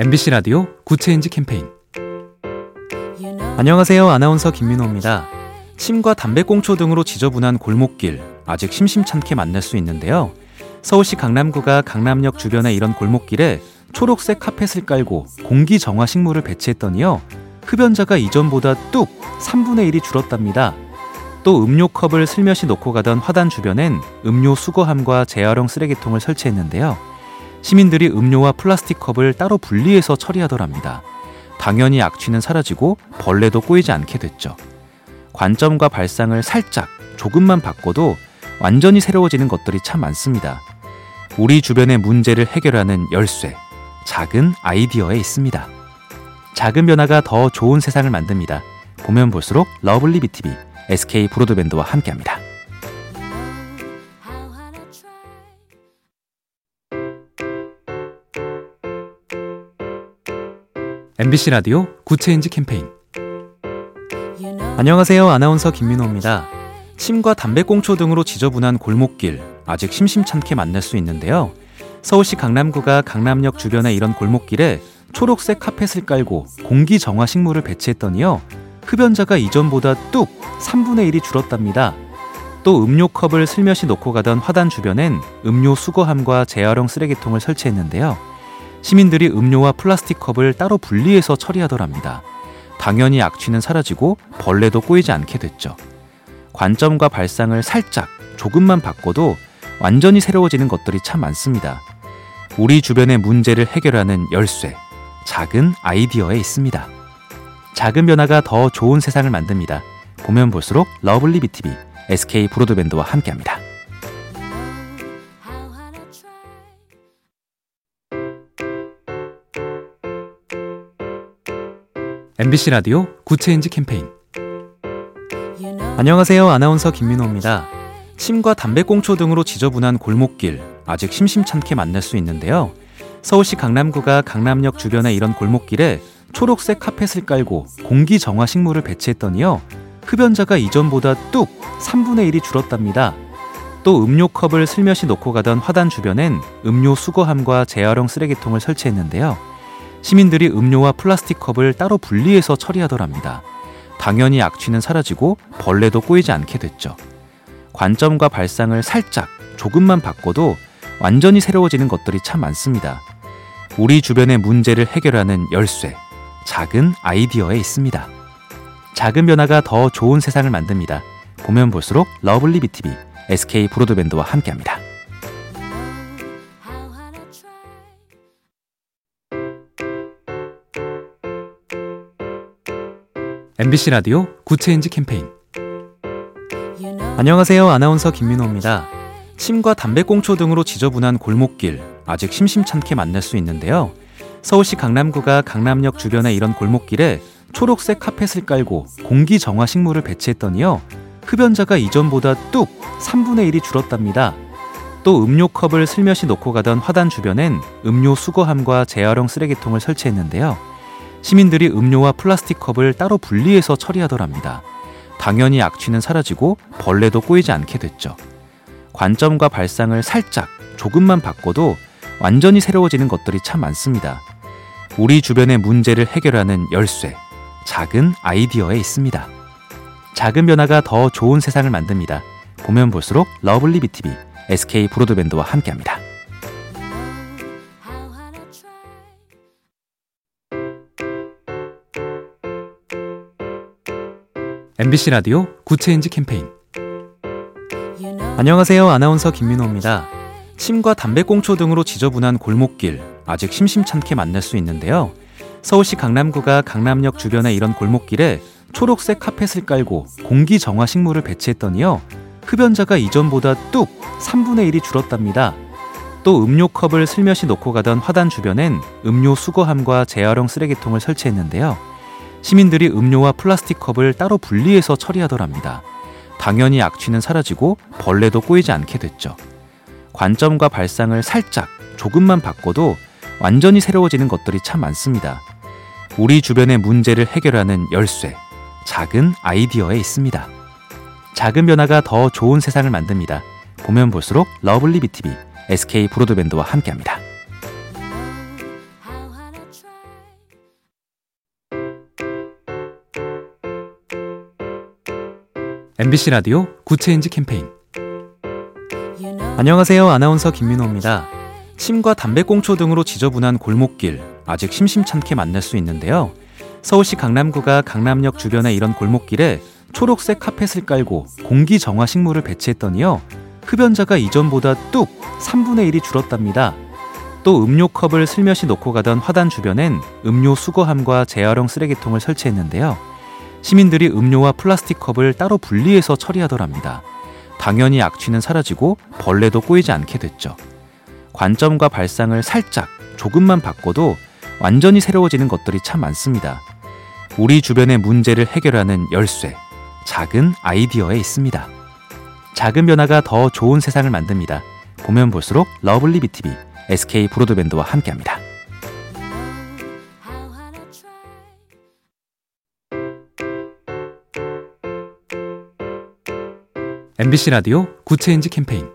MBC 라디오 Good Change 캠페인 안녕하세요. 아나운서 김민호입니다. 침과 담배꽁초 등으로 지저분한 골목길 아직 심심찮게 만날 수 있는데요. 서울시 강남구가 강남역 주변의 이런 골목길에 초록색 카펫을 깔고 공기 정화 식물을 배치했더니요. 흡연자가 이전보다 뚝 3분의 1이 줄었답니다. 또 음료 컵을 슬며시 놓고 가던 화단 주변엔 음료 수거함과 재활용 쓰레기통을 설치했는데요. 시민들이 음료와 플라스틱 컵을 따로 분리해서 처리하더랍니다. 당연히 악취는 사라지고 벌레도 꼬이지 않게 됐죠. 관점과 발상을 살짝 조금만 바꿔도 완전히 새로워지는 것들이 참 많습니다. 우리 주변의 문제를 해결하는 열쇠, 작은 아이디어에 있습니다. 작은 변화가 더 좋은 세상을 만듭니다. 보면 볼수록 lovely B tv SK 브로드밴드와 함께합니다. MBC 라디오 Good Change 캠페인 안녕하세요. 아나운서 김민호입니다. 침과 담배꽁초 등으로 지저분한 골목길 아직 심심찮게 만날 수 있는데요. 서울시 강남구가 강남역 주변의 이런 골목길에 초록색 카펫을 깔고 공기 정화 식물을 배치했더니요. 흡연자가 이전보다 뚝 3분의 1이 줄었답니다. 또 음료 컵을 슬며시 놓고 가던 화단 주변엔 음료 수거함과 재활용 쓰레기통을 설치했는데요. 시민들이 음료와 플라스틱 컵을 따로 분리해서 처리하더랍니다. 당연히 악취는 사라지고 벌레도 꼬이지 않게 됐죠. 관점과 발상을 살짝 조금만 바꿔도 완전히 새로워지는 것들이 참 많습니다. 우리 주변의 문제를 해결하는 열쇠, 작은 아이디어에 있습니다. 작은 변화가 더 좋은 세상을 만듭니다. 보면 볼수록 lovely B tv SK 브로드밴드와 함께합니다. MBC 라디오 Good Change 캠페인 안녕하세요. 아나운서 김민호입니다. 침과 담배꽁초 등으로 지저분한 골목길 아직 심심찮게 만날 수 있는데요. 서울시 강남구가 강남역 주변의 이런 골목길에 초록색 카펫을 깔고 공기 정화 식물을 배치했더니요. 흡연자가 이전보다 뚝 3분의 1이 줄었답니다. 또 음료 컵을 슬며시 놓고 가던 화단 주변엔 음료 수거함과 재활용 쓰레기통을 설치했는데요. 시민들이 음료와 플라스틱 컵을 따로 분리해서 처리하더랍니다. 당연히 악취는 사라지고 벌레도 꼬이지 않게 됐죠. 관점과 발상을 살짝 조금만 바꿔도 완전히 새로워지는 것들이 참 많습니다. 우리 주변의 문제를 해결하는 열쇠, 작은 아이디어에 있습니다. 작은 변화가 더 좋은 세상을 만듭니다. 보면 볼수록 lovely B tv SK 브로드밴드와 함께합니다. MBC 라디오 Good Change 캠페인 안녕하세요. 아나운서 김민호입니다. 침과 담배꽁초 등으로 지저분한 골목길 아직 심심찮게 만날 수 있는데요. 서울시 강남구가 강남역 주변의 이런 골목길에 초록색 카펫을 깔고 공기 정화 식물을 배치했더니요. 흡연자가 이전보다 뚝 3분의 1이 줄었답니다. 또 음료 컵을 슬며시 놓고 가던 화단 주변엔 음료 수거함과 재활용 쓰레기통을 설치했는데요. 시민들이 음료와 플라스틱 컵을 따로 분리해서 처리하더랍니다. 당연히 악취는 사라지고 벌레도 꼬이지 않게 됐죠. 관점과 발상을 살짝 조금만 바꿔도 완전히 새로워지는 것들이 참 많습니다. 우리 주변의 문제를 해결하는 열쇠, 작은 아이디어에 있습니다. 작은 변화가 더 좋은 세상을 만듭니다. 보면 볼수록 lovely B tv SK 브로드밴드와 함께합니다. MBC 라디오 Good Change 캠페인 안녕하세요. 아나운서 김민호입니다. 침과 담배꽁초 등으로 지저분한 골목길 아직 심심찮게 만날 수 있는데요. 서울시 강남구가 강남역 주변의 이런 골목길에 초록색 카펫을 깔고 공기 정화 식물을 배치했더니요. 흡연자가 이전보다 뚝 3분의 1이 줄었답니다. 또 음료 컵을 슬며시 놓고 가던 화단 주변엔 음료 수거함과 재활용 쓰레기통을 설치했는데요. 시민들이 음료와 플라스틱 컵을 따로 분리해서 처리하더랍니다. 당연히 악취는 사라지고 벌레도 꼬이지 않게 됐죠. 관점과 발상을 살짝 조금만 바꿔도 완전히 새로워지는 것들이 참 많습니다. 우리 주변의 문제를 해결하는 열쇠, 작은 아이디어에 있습니다. 작은 변화가 더 좋은 세상을 만듭니다. 보면 볼수록 lovely B tv SK 브로드밴드와 함께합니다. MBC 라디오 Good Change 캠페인 안녕하세요. 아나운서 김민호입니다. 침과 담배꽁초 등으로 지저분한 골목길 아직 심심찮게 만날 수 있는데요. 서울시 강남구가 강남역 주변의 이런 골목길에 초록색 카펫을 깔고 공기 정화 식물을 배치했더니요. 흡연자가 이전보다 뚝 3분의 1이 줄었답니다. 또 음료 컵을 슬며시 놓고 가던 화단 주변엔 음료 수거함과 재활용 쓰레기통을 설치했는데요. 시민들이 음료와 플라스틱 컵을 따로 분리해서 처리하더랍니다. 당연히 악취는 사라지고 벌레도 꼬이지 않게 됐죠. 관점과 발상을 살짝, 조금만 바꿔도 완전히 새로워지는 것들이 참 많습니다. 우리 주변의 문제를 해결하는 열쇠, 작은 아이디어에 있습니다. 작은 변화가 더 좋은 세상을 만듭니다. 보면 볼수록 lovely B tv SK 브로드밴드와 함께합니다. MBC 라디오 Good Change 캠페인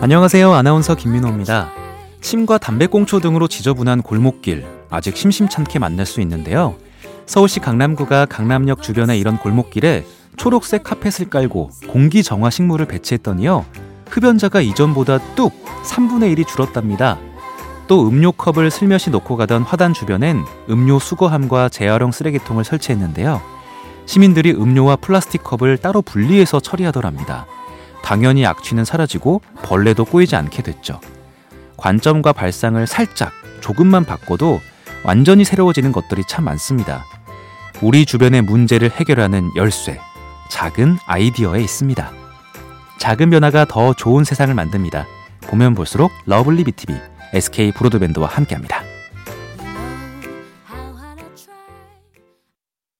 안녕하세요. 아나운서 김민호입니다. 침과 담배꽁초 등으로 지저분한 골목길 아직 심심찮게 만날 수 있는데요. 서울시 강남구가 강남역 주변의 이런 골목길에 초록색 카펫을 깔고 공기 정화 식물을 배치했더니요. 흡연자가 이전보다 뚝 3분의 1이 줄었답니다. 또 음료 컵을 슬며시 놓고 가던 화단 주변엔 음료 수거함과 재활용 쓰레기통을 설치했는데요. 시민들이 음료와 플라스틱 컵을 따로 분리해서 처리하더랍니다. 당연히 악취는 사라지고 벌레도 꼬이지 않게 됐죠. 관점과 발상을 살짝, 조금만 바꿔도 완전히 새로워지는 것들이 참 많습니다. 우리 주변의 문제를 해결하는 열쇠, 작은 아이디어에 있습니다. 작은 변화가 더 좋은 세상을 만듭니다. 보면 볼수록 lovely B tv SK 브로드밴드와 함께합니다.